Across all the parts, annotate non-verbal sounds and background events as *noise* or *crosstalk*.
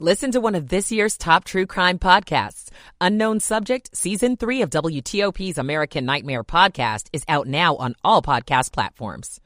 Listen to one of this year's top true crime podcasts. Unknown Subject, Season 3 of WTOP's American Nightmare podcast is out now on all podcast platforms.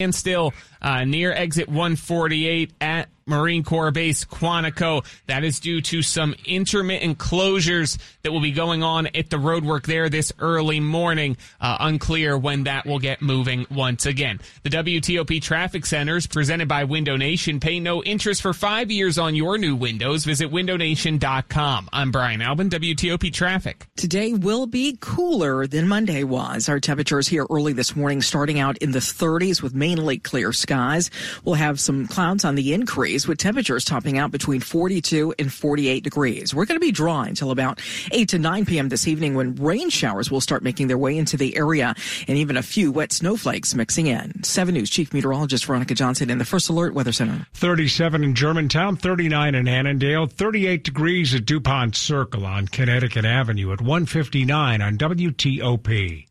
And still uh, near exit 148 at Marine Corps Base Quantico. That is due to some intermittent closures that will be going on at the roadwork there this early morning. Uh, unclear when that will get moving once again. The WTOP Traffic Centers presented by Window Nation pay no interest for five years on your new windows. Visit windownation.com. I'm Brian Albin, WTOP Traffic. Today will be cooler than Monday was. Our temperatures here early this morning starting out in the 30s with mainly clear skies. We'll have some clouds on the increase with temperatures topping out between 42 and 48 degrees. We're going to be dry until about 8 to 9 p.m. this evening when rain showers will start making their way into the area and even a few wet snowflakes mixing in. 7 News Chief Meteorologist Veronica Johnson in the First Alert Weather Center. 37 in Germantown, 39 in Annandale, 38 degrees at DuPont Circle on Connecticut Avenue at 159 on WTOP.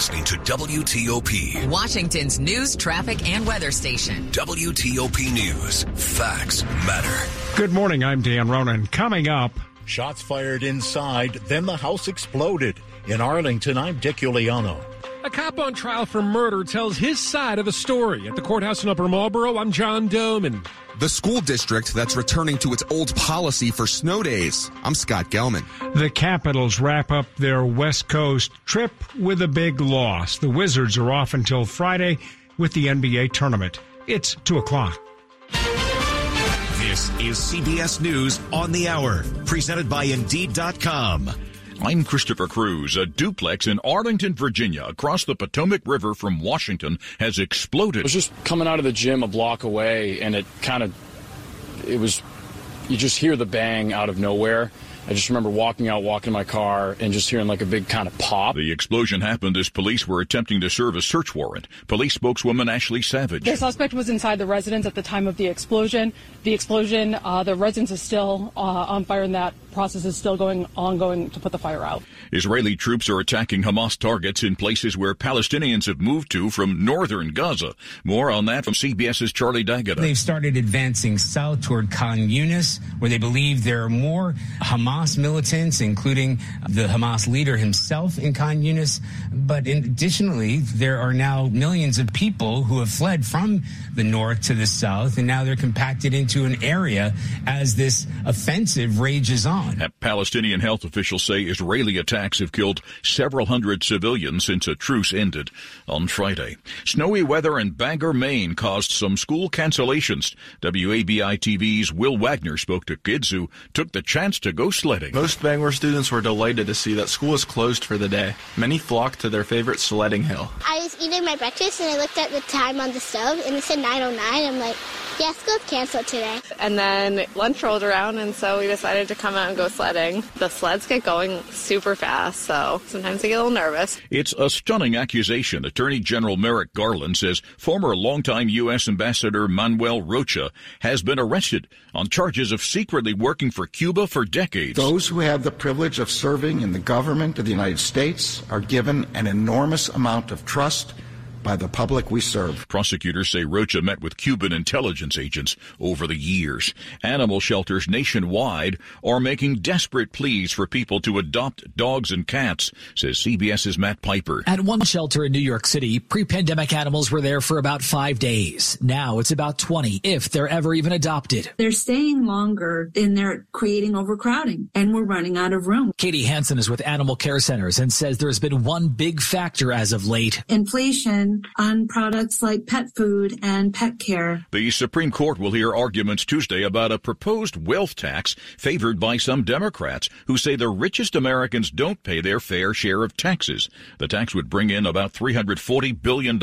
You're listening to WTOP, Washington's news, traffic, and weather station. WTOP News. Facts matter. Good morning. I'm Dan Ronan. Coming up, Shots fired inside, then the house exploded. In Arlington, I'm Dick Uliano. A cop on trial for murder tells his side of the story. At the courthouse in Upper Marlboro, I'm John Domen. The school district that's returning to its old policy for snow days. I'm Scott Gelman. the Capitals wrap up their West Coast trip with a big loss. The Wizards are off until Friday with the NBA tournament. It's 2 o'clock. This is CBS News on the Hour, presented by Indeed.com. I'm Christopher Cruz. A duplex in Arlington, Virginia, across the Potomac River from Washington, has exploded. I was just coming out of the gym a block away, and it kind of, it was, you just hear the bang out of nowhere. I just remember walking out, walking my car, and just hearing like a big kind of pop. The explosion happened as police were attempting to serve a search warrant. Police spokeswoman Ashley Savage. The suspect was inside the residence at the time of the explosion. The explosion, uh, the residence is still uh, on fire, and that process is still going ongoing to put the fire out. Israeli troops are attacking Hamas targets in places where Palestinians have moved to from northern Gaza. More on that from CBS's Charlie D'Agata. They've started advancing south toward Khan Yunis, where they believe there are more Hamas militants, including the Hamas leader himself in Khan Yunis. But additionally, there are now millions of people who have fled from the north to the south, and now they're compacted into an area as this offensive rages on. Palestinian health officials say Israeli attacks have killed several hundred civilians since a truce ended on Friday. Snowy weather in Bangor, Maine caused some school cancellations. WABI TV's Will Wagner spoke to kids who took the chance to go sledding. Most Bangor students were delighted to see that school was closed for the day. Many flocked to their favorite sledding hill. I was eating my breakfast and I looked at the time on the stove and it said 9:09. I'm like, yeah, school's canceled today. And then lunch rolled around, and so we decided to come out and go sledding. The sleds get going super fast, so sometimes I get a little nervous. It's a stunning accusation. Attorney General Merrick Garland says former longtime U.S. Ambassador Manuel Rocha has been arrested on charges of secretly working for Cuba for decades. Those who have the privilege of serving in the government of the United States are given an enormous amount of trust by the public we serve. Prosecutors say Rocha met with Cuban intelligence agents over the years. Animal shelters nationwide are making desperate pleas for people to adopt dogs and cats, says CBS's Matt Piper. At one shelter in New York City, pre-pandemic animals were there for about five days. Now it's about 20, if they're ever even adopted. They're staying longer and they're creating overcrowding and we're running out of room. Katie Hansen is with Animal Care Centers and says there's been one big factor as of late. Inflation on products like pet food and pet care. The Supreme Court will hear arguments Tuesday about a proposed wealth tax favored by some Democrats who say the richest Americans don't pay their fair share of taxes. The tax would bring in about $340 billion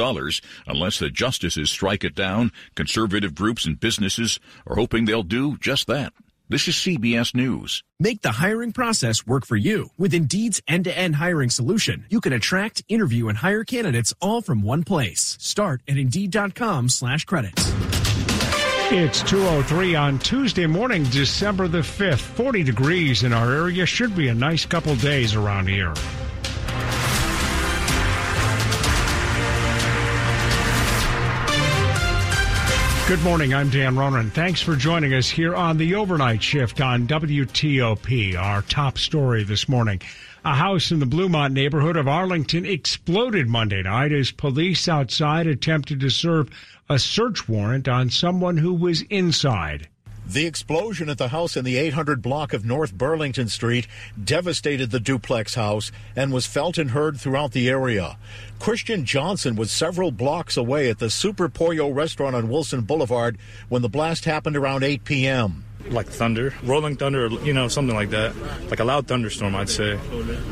unless the justices strike it down. Conservative groups and businesses are hoping they'll do just that. This is CBS News. Make the hiring process work for you. With Indeed's end-to-end hiring solution, you can attract, interview, and hire candidates all from one place. Start at Indeed.com slash credits. It's 203 on Tuesday morning, December the 5th. 40 degrees in our area. Should be a nice couple days around here. Good morning. I'm Dan Ronan. Thanks for joining us here on the overnight shift on WTOP. Our top story this morning. A house in the Bluemont neighborhood of Arlington exploded Monday night as police outside attempted to serve a search warrant on someone who was inside. The explosion at the house in the 800 block of North Burlington Street devastated the duplex house and was felt and heard throughout the area. Christian Johnson was several blocks away at the Super Pollo restaurant on Wilson Boulevard when the blast happened around 8 p.m like thunder, rolling thunder, you know, something like that. Like a loud thunderstorm, I'd say.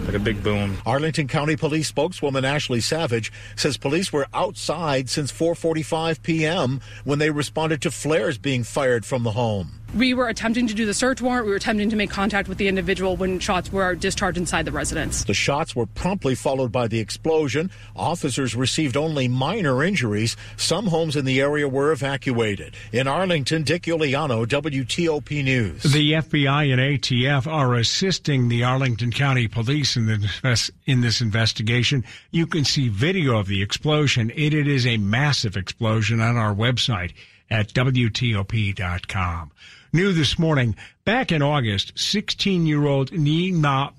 Like a big boom. Arlington County Police spokeswoman Ashley Savage says police were outside since 4:45 p.m. when they responded to flares being fired from the home. We were attempting to do the search warrant. We were attempting to make contact with the individual when shots were discharged inside the residence. The shots were promptly followed by the explosion. Officers received only minor injuries. Some homes in the area were evacuated. In Arlington, Dick Uliano, WTOP News. The FBI and ATF are assisting the Arlington County Police in, the, in this investigation. You can see video of the explosion. It, it is a massive explosion on our website at WTOP.com. New this morning, back in August, 16 year old Nima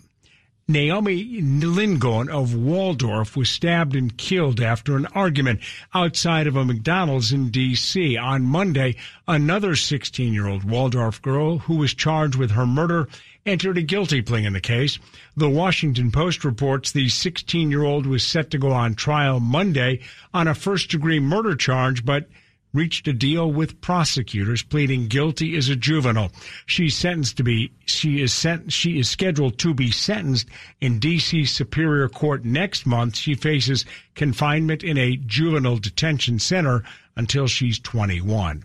Naomi Lingon of Waldorf was stabbed and killed after an argument outside of a McDonald's in D.C. On Monday, another 16 year old Waldorf girl who was charged with her murder entered a guilty plea in the case. The Washington Post reports the 16 year old was set to go on trial Monday on a first degree murder charge, but reached a deal with prosecutors pleading guilty as a juvenile. She's sentenced to be she is sent she is scheduled to be sentenced in DC Superior Court next month. She faces confinement in a juvenile detention center until she's 21.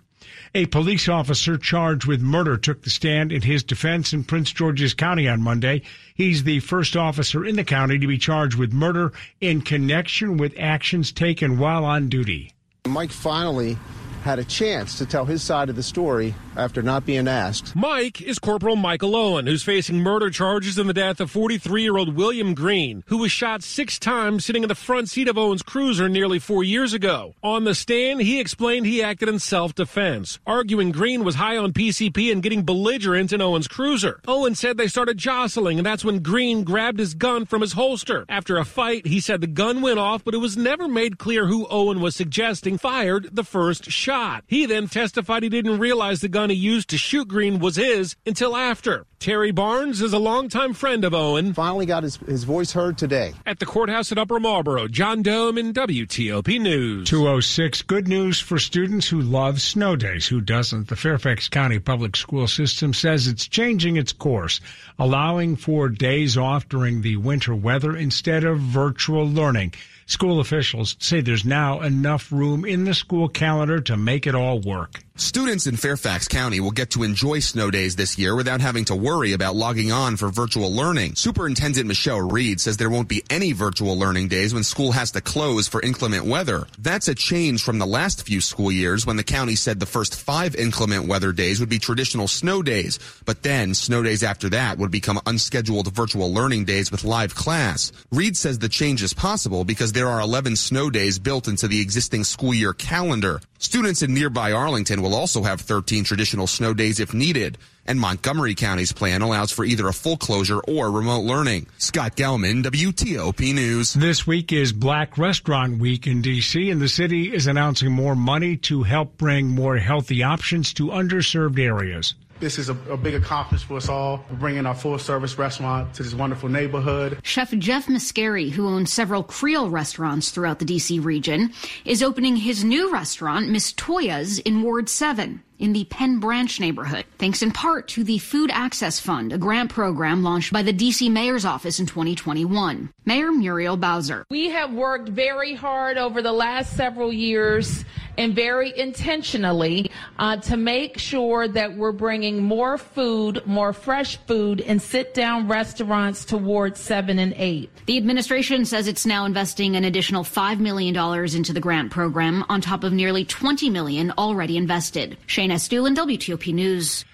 A police officer charged with murder took the stand in his defense in Prince George's County on Monday. He's the first officer in the county to be charged with murder in connection with actions taken while on duty. Mike finally had a chance to tell his side of the story after not being asked. Mike is Corporal Michael Owen, who's facing murder charges in the death of 43 year old William Green, who was shot six times sitting in the front seat of Owen's cruiser nearly four years ago. On the stand, he explained he acted in self defense, arguing Green was high on PCP and getting belligerent in Owen's cruiser. Owen said they started jostling, and that's when Green grabbed his gun from his holster. After a fight, he said the gun went off, but it was never made clear who Owen was suggesting fired the first shot. He then testified he didn't realize the gun he used to shoot Green was his until after. Terry Barnes is a longtime friend of Owen. Finally got his, his voice heard today. At the courthouse at Upper Marlboro, John Domen WTOP News. 206. Good news for students who love snow days. Who doesn't? The Fairfax County Public School System says it's changing its course, allowing for days off during the winter weather instead of virtual learning. School officials say there's now enough room in the school calendar to make it all work. Students in Fairfax County will get to enjoy snow days this year without having to worry about logging on for virtual learning. Superintendent Michelle Reid says there won't be any virtual learning days when school has to close for inclement weather. That's a change from the last few school years when the county said the first five inclement weather days would be traditional snow days, but then snow days after that would become unscheduled virtual learning days with live class. Reid says the change is possible because there are 11 snow days built into the existing school year calendar. Students in nearby Arlington will also have 13 traditional snow days if needed. And Montgomery County's plan allows for either a full closure or remote learning. Scott Gelman, WTOP News. This week is Black Restaurant Week in D.C., and the city is announcing more money to help bring more healthy options to underserved areas. This is a, a, big accomplishment for us all, bringing our full service restaurant to this wonderful neighborhood. Chef Jeff Mascari, who owns several Creole restaurants throughout the DC region, is opening his new restaurant, Miss Toya's, in Ward 7 in the Penn Branch neighborhood, thanks in part to the Food Access Fund, a grant program launched by the DC Mayor's Office in 2021. Mayor Muriel Bowser. We have worked very hard over the last several years and very intentionally uh, to make sure that we're bringing more food, more fresh food, and sit down restaurants towards seven and eight. The administration says it's now investing an additional $5 million into the grant program on top of nearly 20 million already invested. Shayna Estulin, WTOP News.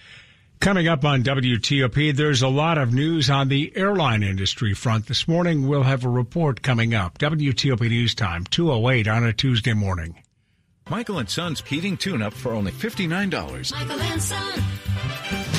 Coming up on WTOP, there's a lot of news on the airline industry front. This morning, we'll have a report coming up. WTOP News Time, 208 on a Tuesday morning. Michael and Son's heating tune-up for only $59. Michael and Son.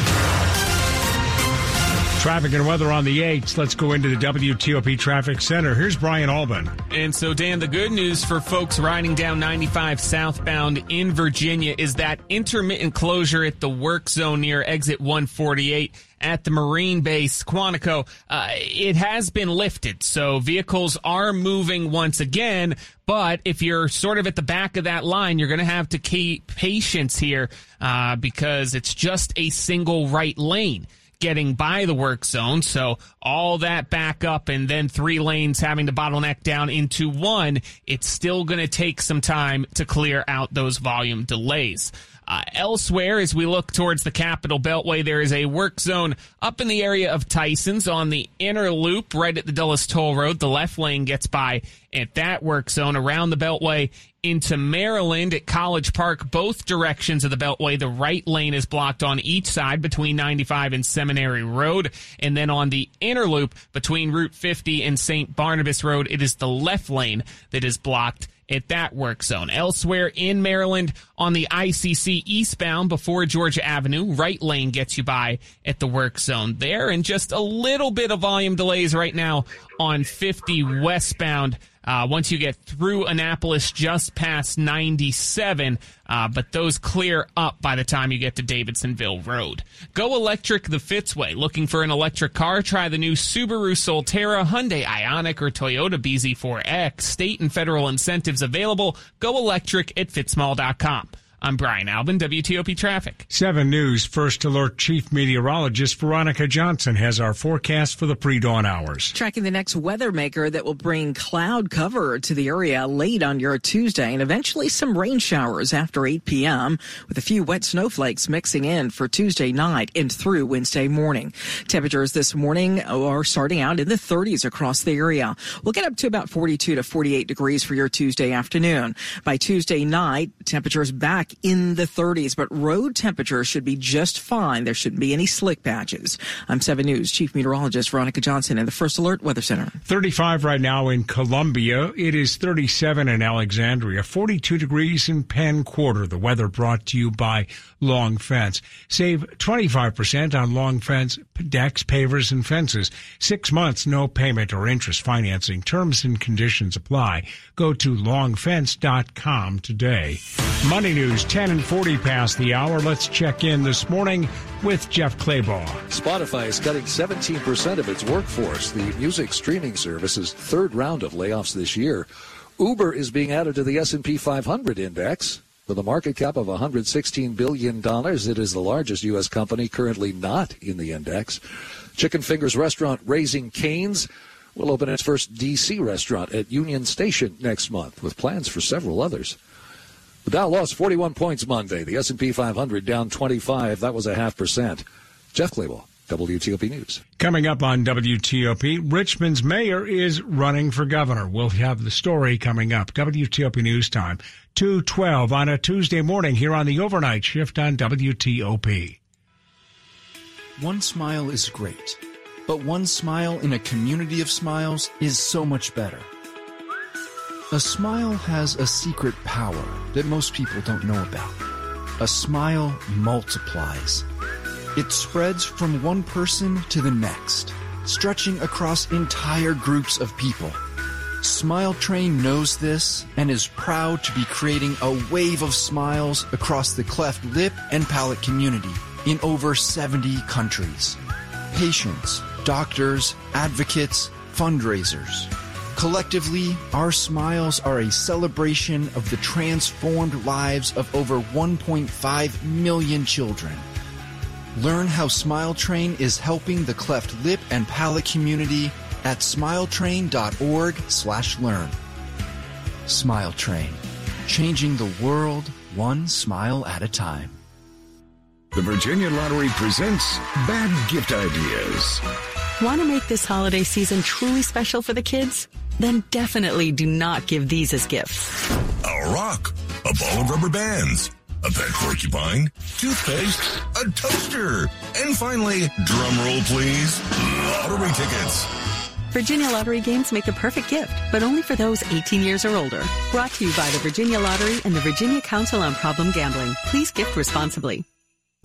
Traffic and weather on the 8s. Let's go into the WTOP Traffic Center. Here's Brian Albin. And so, Dan, the good news for folks riding down 95 southbound in Virginia is that intermittent closure at the work zone near exit 148 at the Marine base Quantico, uh, it has been lifted. So vehicles are moving once again. But if you're sort of at the back of that line, you're going to have to keep patience here uh, because it's just a single right lane getting by the work zone. So all that back up and then three lanes having to bottleneck down into one, it's still going to take some time to clear out those volume delays. Uh, elsewhere, as we look towards the Capital Beltway, there is a work zone up in the area of Tyson's on the inner loop right at the Dulles Toll Road. The left lane gets by at that work zone around the Beltway into Maryland at College Park, both directions of the Beltway. The right lane is blocked on each side between 95 and Seminary Road. And then on the inner loop between Route 50 and St. Barnabas Road, it is the left lane that is blocked at that work zone. Elsewhere in Maryland on the ICC eastbound before Georgia Avenue, right lane gets you by at the work zone there and just a little bit of volume delays right now on 50 westbound uh, once you get through Annapolis, just past 97, uh, but those clear up by the time you get to Davidsonville Road. Go electric the Fitzway. Looking for an electric car? Try the new Subaru Solterra, Hyundai Ioniq, or Toyota BZ4X. State and federal incentives available. Go electric at fitzmall.com. I'm Brian Albin, WTOP Traffic. 7 News First Alert Chief Meteorologist Veronica Johnson has our forecast for the pre dawn hours. Tracking the next weather maker that will bring cloud cover to the area late on your Tuesday and eventually some rain showers after 8 p.m. with a few wet snowflakes mixing in for Tuesday night and through Wednesday morning. Temperatures this morning are starting out in the 30s across the area. We'll get up to about 42 to 48 degrees for your Tuesday afternoon. By Tuesday night, temperatures back back in the 30s, but road temperatures should be just fine. There shouldn't be any slick patches. I'm 7 News Chief Meteorologist Veronica Johnson in the First Alert Weather Center. 35 right now in Columbia. It is 37 in Alexandria, 42 degrees in Penn Quarter. The weather brought to you by Long Fence. Save 25% on Long Fence decks, pavers, and fences. Six months, no payment or interest financing. Terms and conditions apply. Go to longfence.com today. Money News, 10 and 40 past the hour. Let's check in this morning with Jeff Clabaugh. Spotify is cutting 17% of its workforce. The music streaming service's third round of layoffs this year. Uber is being added to the S&P 500 index. With a market cap of $116 billion, it is the largest U.S. company currently not in the index. Chicken Fingers restaurant Raising Cane's will open its first D.C. restaurant at Union Station next month, with plans for several others. The Dow lost 41 points Monday. The S&P 500 down 25. That was a half percent. Jeff Clabaugh, WTOP News. Coming up on WTOP, Richmond's mayor is running for governor. We'll have the story coming up. WTOP News Time, 212 on a Tuesday morning here on the overnight shift on WTOP. One smile is great, but one smile in a community of smiles is so much better. A smile has a secret power that most people don't know about. A smile multiplies. It spreads from one person to the next, stretching across entire groups of people. Smile Train knows this and is proud to be creating a wave of smiles across the cleft lip and palate community in over 70 countries. Patients, doctors, advocates, fundraisers. Collectively, our smiles are a celebration of the transformed lives of over 1.5 million children. Learn how Smile Train is helping the cleft lip and palate community at smiletrain.org slash learn. Smile Train, changing the world one smile at a time. The Virginia Lottery presents Bad Gift Ideas. Want to make this holiday season truly special for the kids? Then definitely do not give these as gifts. A rock, a ball of rubber bands, a pet porcupine, toothpaste, a toaster, and finally, drum roll please, lottery tickets. Virginia Lottery games make the perfect gift, but only for those 18 years or older. Brought to you by the Virginia Lottery and the Virginia Council on Problem Gambling. Please gift responsibly.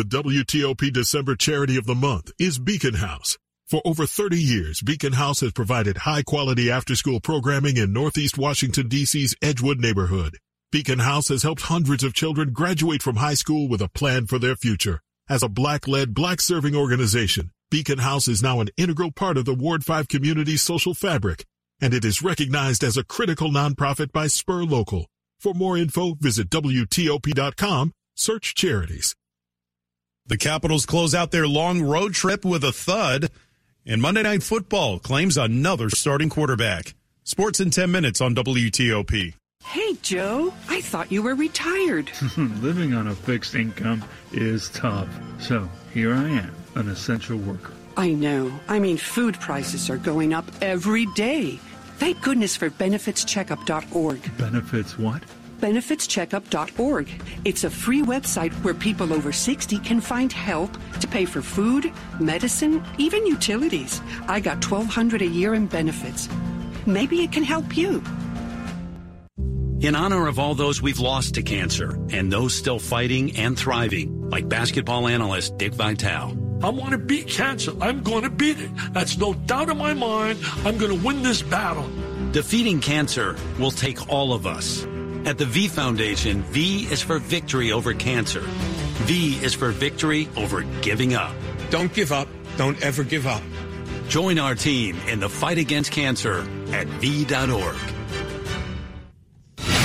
The WTOP December charity of the month is Beacon House. For over 30 years, Beacon House has provided high quality after school programming in Northeast Washington, D.C.'s Edgewood neighborhood. Beacon House has helped hundreds of children graduate from high school with a plan for their future. As a black-led, black-serving organization, Beacon House is now an integral part of the Ward 5 community's social fabric, and it is recognized as a critical nonprofit by Spur Local. For more info, visit WTOP.com, search charities. The Capitals close out their long road trip with a thud, and Monday Night Football claims another starting quarterback. Sports in 10 minutes on WTOP. Hey, Joe, I thought you were retired. *laughs* *laughs* Living on a fixed income is tough. So here I am, an essential worker. I know. I mean, food prices are going up every day. Thank goodness for benefitscheckup.org. Benefits what? benefitscheckup.org. It's a free website where people over 60 can find help to pay for food, medicine, even utilities. I got 1200 a year in benefits. Maybe it can help you. In honor of all those we've lost to cancer and those still fighting and thriving, like basketball analyst Dick Vitale. I want to beat cancer. I'm going to beat it. That's no doubt in my mind. I'm going to win this battle. Defeating cancer will take all of us. At the V Foundation, V is for victory over cancer. V is for victory over giving up. Don't give up. Don't ever give up. Join our team in the fight against cancer at V.org.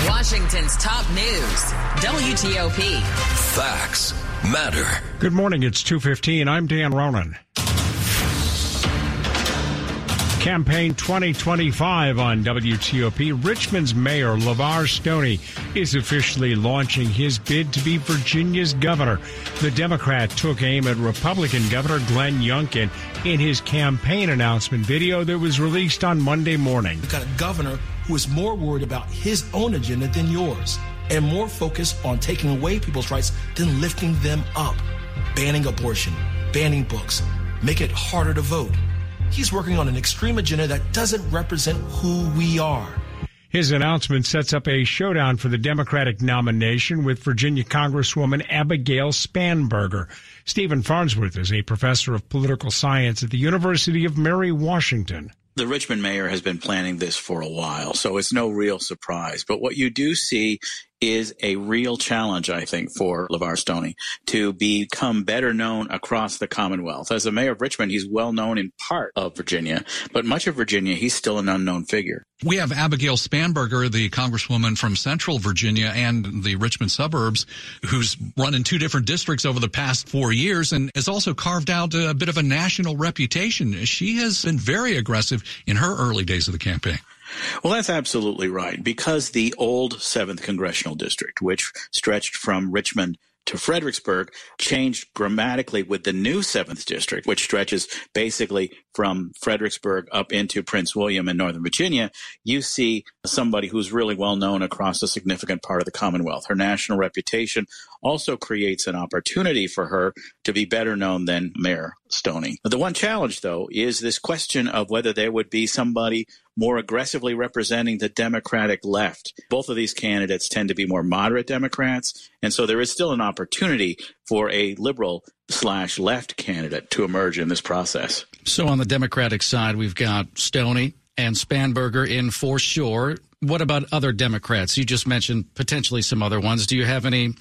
Washington's top news, WTOP. Facts matter. Good morning. It's 2:15. I'm Dan Ronan. Campaign 2025 on WTOP. Richmond's Mayor LeVar Stoney is officially launching his bid to be Virginia's governor. The Democrat took aim at Republican Governor Glenn Youngkin in his campaign announcement video that was released on Monday morning. We've got a governor who is more worried about his own agenda than yours and more focused on taking away people's rights than lifting them up. Banning abortion, banning books, make it harder to vote. He's working on an extreme agenda that doesn't represent who we are. His announcement sets up a showdown for the Democratic nomination with Virginia Congresswoman Abigail Spanberger. Stephen Farnsworth is a professor of political science at the University of Mary Washington. The Richmond mayor has been planning this for a while, so it's no real surprise. But what you do see is a real challenge, I think, for LeVar Stoney to become better known across the Commonwealth. As the mayor of Richmond, he's well known in part of Virginia, but much of Virginia, he's still an unknown figure. We have Abigail Spanberger, the congresswoman from Central Virginia and the Richmond suburbs, who's run in two different districts over the past four years and has also carved out a bit of a national reputation. She has been very aggressive in her early days of the campaign. Well, that's absolutely right. Because the old 7th Congressional District, which stretched from Richmond to Fredericksburg, changed grammatically with the new 7th District, which stretches basically from Fredericksburg up into Prince William in Northern Virginia, you see somebody who's really well known across a significant part of the Commonwealth. Her national reputation also creates an opportunity for her to be better known than Mayor Stoney. The one challenge, though, is this question of whether there would be somebody more aggressively representing the Democratic left. Both of these candidates tend to be more moderate Democrats, and so there is still an opportunity for a liberal slash left candidate to emerge in this process. So on the Democratic side, we've got Stoney and Spanberger in for sure. What about other Democrats? You just mentioned potentially some other ones. Do you have any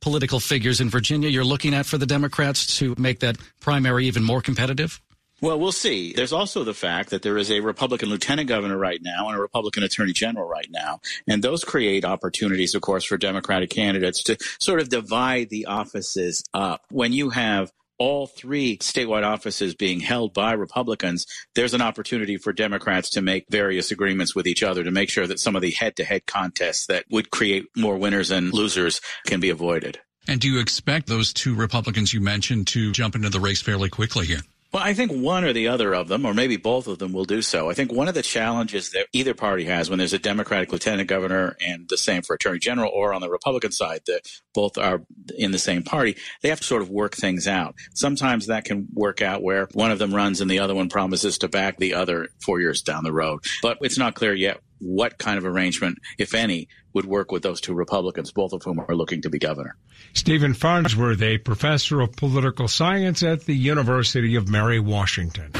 political figures in Virginia you're looking at for the Democrats to make that primary even more competitive? Well, we'll see. There's also the fact that there is a Republican lieutenant governor right now and a Republican attorney general right now. And those create opportunities, of course, for Democratic candidates to sort of divide the offices up. When you have all three statewide offices being held by Republicans, there's an opportunity for Democrats to make various agreements with each other to make sure that some of the head to head contests that would create more winners and losers can be avoided. And do you expect those two Republicans you mentioned to jump into the race fairly quickly here? Well, I think one or the other of them, or maybe both of them, will do so. I think one of the challenges that either party has when there's a Democratic lieutenant governor and the same for attorney general, or on the Republican side, that both are in the same party, they have to sort of work things out. Sometimes that can work out where one of them runs and the other one promises to back the other four years down the road. But it's not clear yet what kind of arrangement, if any, would work with those two Republicans, both of whom are looking to be governor. Stephen Farnsworth, a professor of political science at the University of Mary Washington.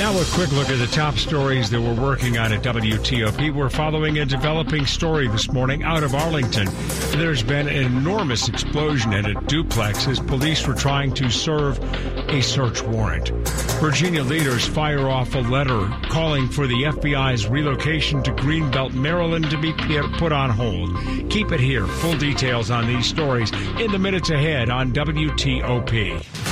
Now, a quick look at the top stories that we're working on at WTOP. We're following a developing story this morning out of Arlington. There's been an enormous explosion at a duplex as police were trying to serve a search warrant. Virginia leaders fire off a letter calling for the FBI's relocation to Greenbelt, Maryland to be put on hold. Keep it here. Full details on these stories in the minutes ahead on WTOP.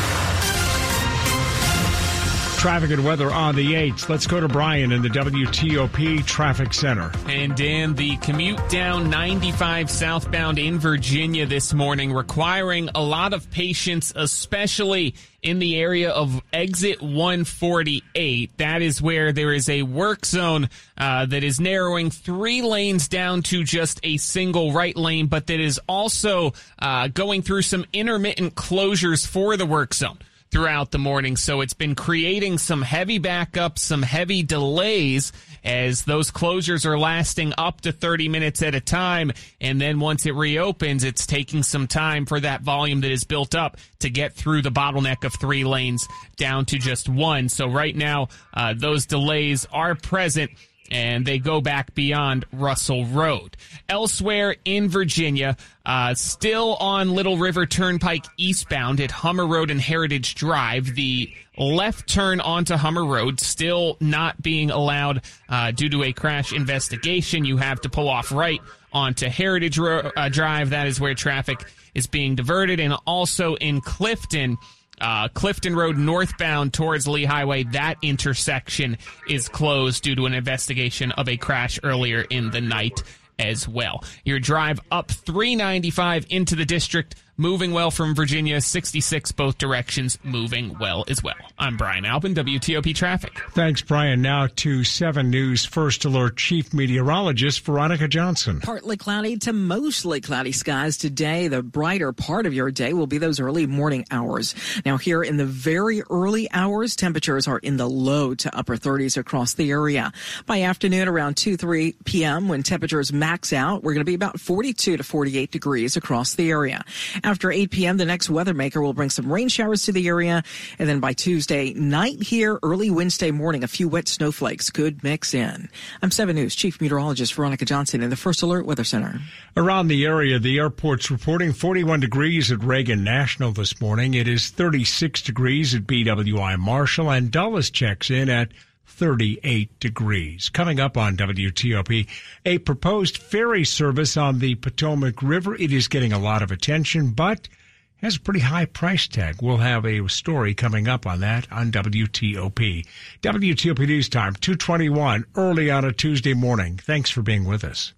Traffic and weather on the 8th. Let's go to Brian in the WTOP Traffic Center. And Dan, the commute down 95 southbound in Virginia this morning requiring a lot of patience, especially in the area of exit 148. That is where there is a work zone uh, that is narrowing three lanes down to just a single right lane, but that is also uh, going through some intermittent closures for the work zone throughout the morning. So it's been creating some heavy backups, some heavy delays as those closures are lasting up to 30 minutes at a time. And then once it reopens, it's taking some time for that volume that is built up to get through the bottleneck of three lanes down to just one. So right now, uh, those delays are present and they go back beyond Russell Road. Elsewhere in Virginia, uh, still on Little River Turnpike eastbound at Hummer Road and Heritage Drive, the left turn onto Hummer Road still not being allowed uh, due to a crash investigation. You have to pull off right onto Heritage Ro- uh, Drive. That is where traffic is being diverted. And also in Clifton, uh, Clifton Road northbound towards Lee Highway, that intersection is closed due to an investigation of a crash earlier in the night as well. Your drive up 395 into the district moving well from Virginia, 66 both directions, moving well as well. I'm Brian Albin, WTOP Traffic. Thanks, Brian. Now to 7 News First Alert Chief Meteorologist Veronica Johnson. Partly cloudy to mostly cloudy skies today. The brighter part of your day will be those early morning hours. Now, here in the very early hours, temperatures are in the low to upper 30s across the area. By afternoon, around 2 3 p.m., when temperatures max out, we're going to be about 42 to 48 degrees across the area. After 8 p.m., the next weather maker will bring some rain showers to the area. And then by Tuesday night here, early Wednesday morning, a few wet snowflakes could mix in. I'm 7 News Chief Meteorologist Veronica Johnson in the First Alert Weather Center. Around the area, the airport's reporting 41 degrees at Reagan National this morning. It is 36 degrees at BWI Marshall, and Dulles checks in at 38 degrees. Coming up on WTOP, a proposed ferry service on the Potomac River. It is getting a lot of attention, but has a pretty high price tag. We'll have a story coming up on that on WTOP. WTOP News Time, 221, early on a Tuesday morning. Thanks for being with us.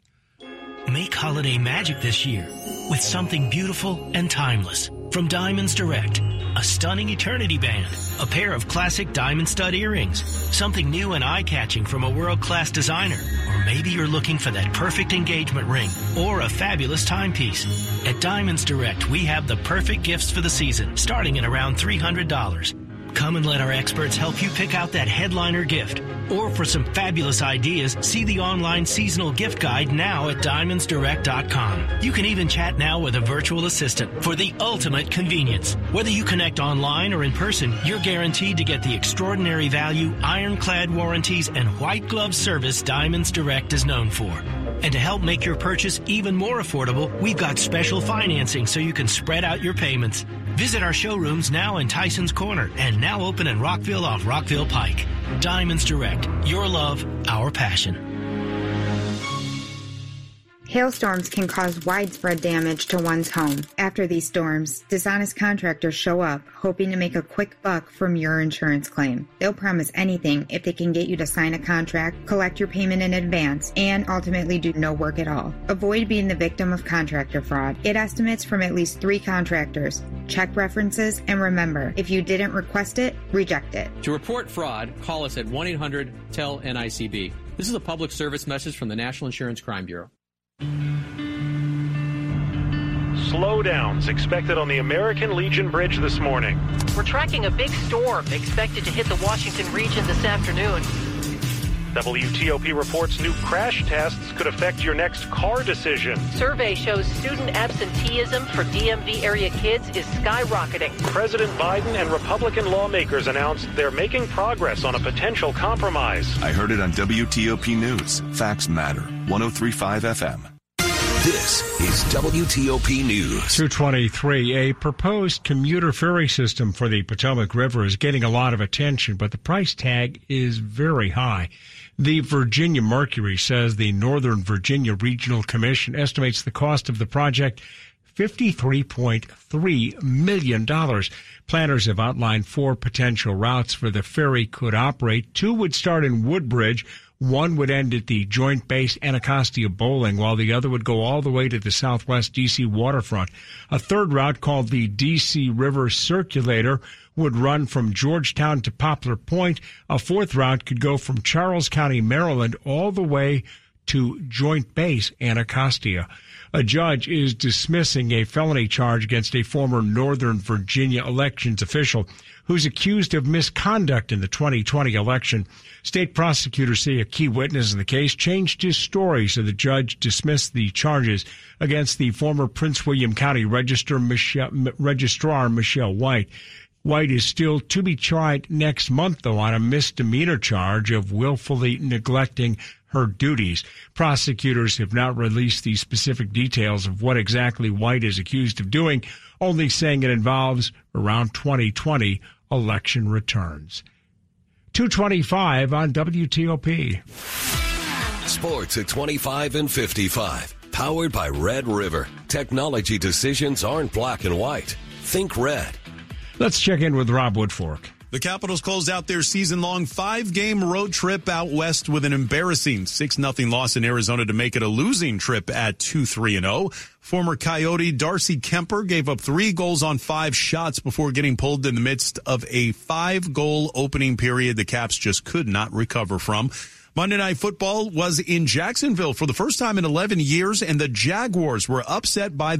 Make holiday magic this year with something beautiful and timeless from Diamonds Direct. A stunning eternity band, a pair of classic diamond stud earrings, something new and eye-catching from a world-class designer, or maybe you're looking for that perfect engagement ring or a fabulous timepiece. At Diamonds Direct, we have the perfect gifts for the season, starting at around $300. Come and let our experts help you pick out that headliner gift. Or for some fabulous ideas, see the online seasonal gift guide now at diamondsdirect.com. You can even chat now with a virtual assistant for the ultimate convenience. Whether you connect online or in person, you're guaranteed to get the extraordinary value, ironclad warranties, and white glove service Diamonds Direct is known for. And to help make your purchase even more affordable, we've got special financing so you can spread out your payments. Visit our showrooms now in Tyson's Corner and now open in Rockville off Rockville Pike. Diamonds Direct. Your love, our passion. Hailstorms can cause widespread damage to one's home. After these storms, dishonest contractors show up, hoping to make a quick buck from your insurance claim. They'll promise anything if they can get you to sign a contract, collect your payment in advance, and ultimately do no work at all. Avoid being the victim of contractor fraud. Get estimates from at least three contractors. Check references, and remember, if you didn't request it, reject it. To report fraud, call us at 1 800 TELL NICB. This is a public service message from the National Insurance Crime Bureau. Slowdowns expected on the American Legion Bridge this morning. We're tracking a big storm expected to hit the Washington region this afternoon. WTOP reports new crash tests could affect your next car decision. Survey shows student absenteeism for DMV area kids is skyrocketing. President Biden and Republican lawmakers announced they're making progress on a potential compromise. I heard it on WTOP News. Facts matter. 1035 FM. This is WTOP News. 223. A proposed commuter ferry system for the Potomac River is getting a lot of attention, but the price tag is very high. The Virginia Mercury says the Northern Virginia Regional Commission estimates the cost of the project $53.3 million. Planners have outlined four potential routes for the ferry could operate. Two would start in Woodbridge. One would end at the Joint Base Anacostia Bolling, while the other would go all the way to the southwest DC waterfront. A third route called the DC River Circulator would run from Georgetown to Poplar Point. A fourth route could go from Charles County, Maryland, all the way to Joint Base Anacostia. A judge is dismissing a felony charge against a former Northern Virginia elections official who's accused of misconduct in the 2020 election. State prosecutors say a key witness in the case changed his story, so the judge dismissed the charges against the former Prince William County Michele, Registrar Michele White. White is still to be tried next month, though, on a misdemeanor charge of willfully neglecting her duties. Prosecutors have not released the specific details of what exactly White is accused of doing, only saying it involves around 2020 election returns. 225 on WTOP. Sports at 25 and 55. Powered by Red River. Technology decisions aren't black and white. Think red. Let's check in with Rob Woodfork. The Capitals closed out their season long five game road trip out west with an embarrassing 6 0 loss in Arizona to make it a losing trip at 2 3 0. Former Coyote Darcy Kuemper gave up three goals on five shots before getting pulled in the midst of a five goal opening period the Caps just could not recover from. Monday Night Football was in Jacksonville for the first time in 11 years, and the Jaguars were upset by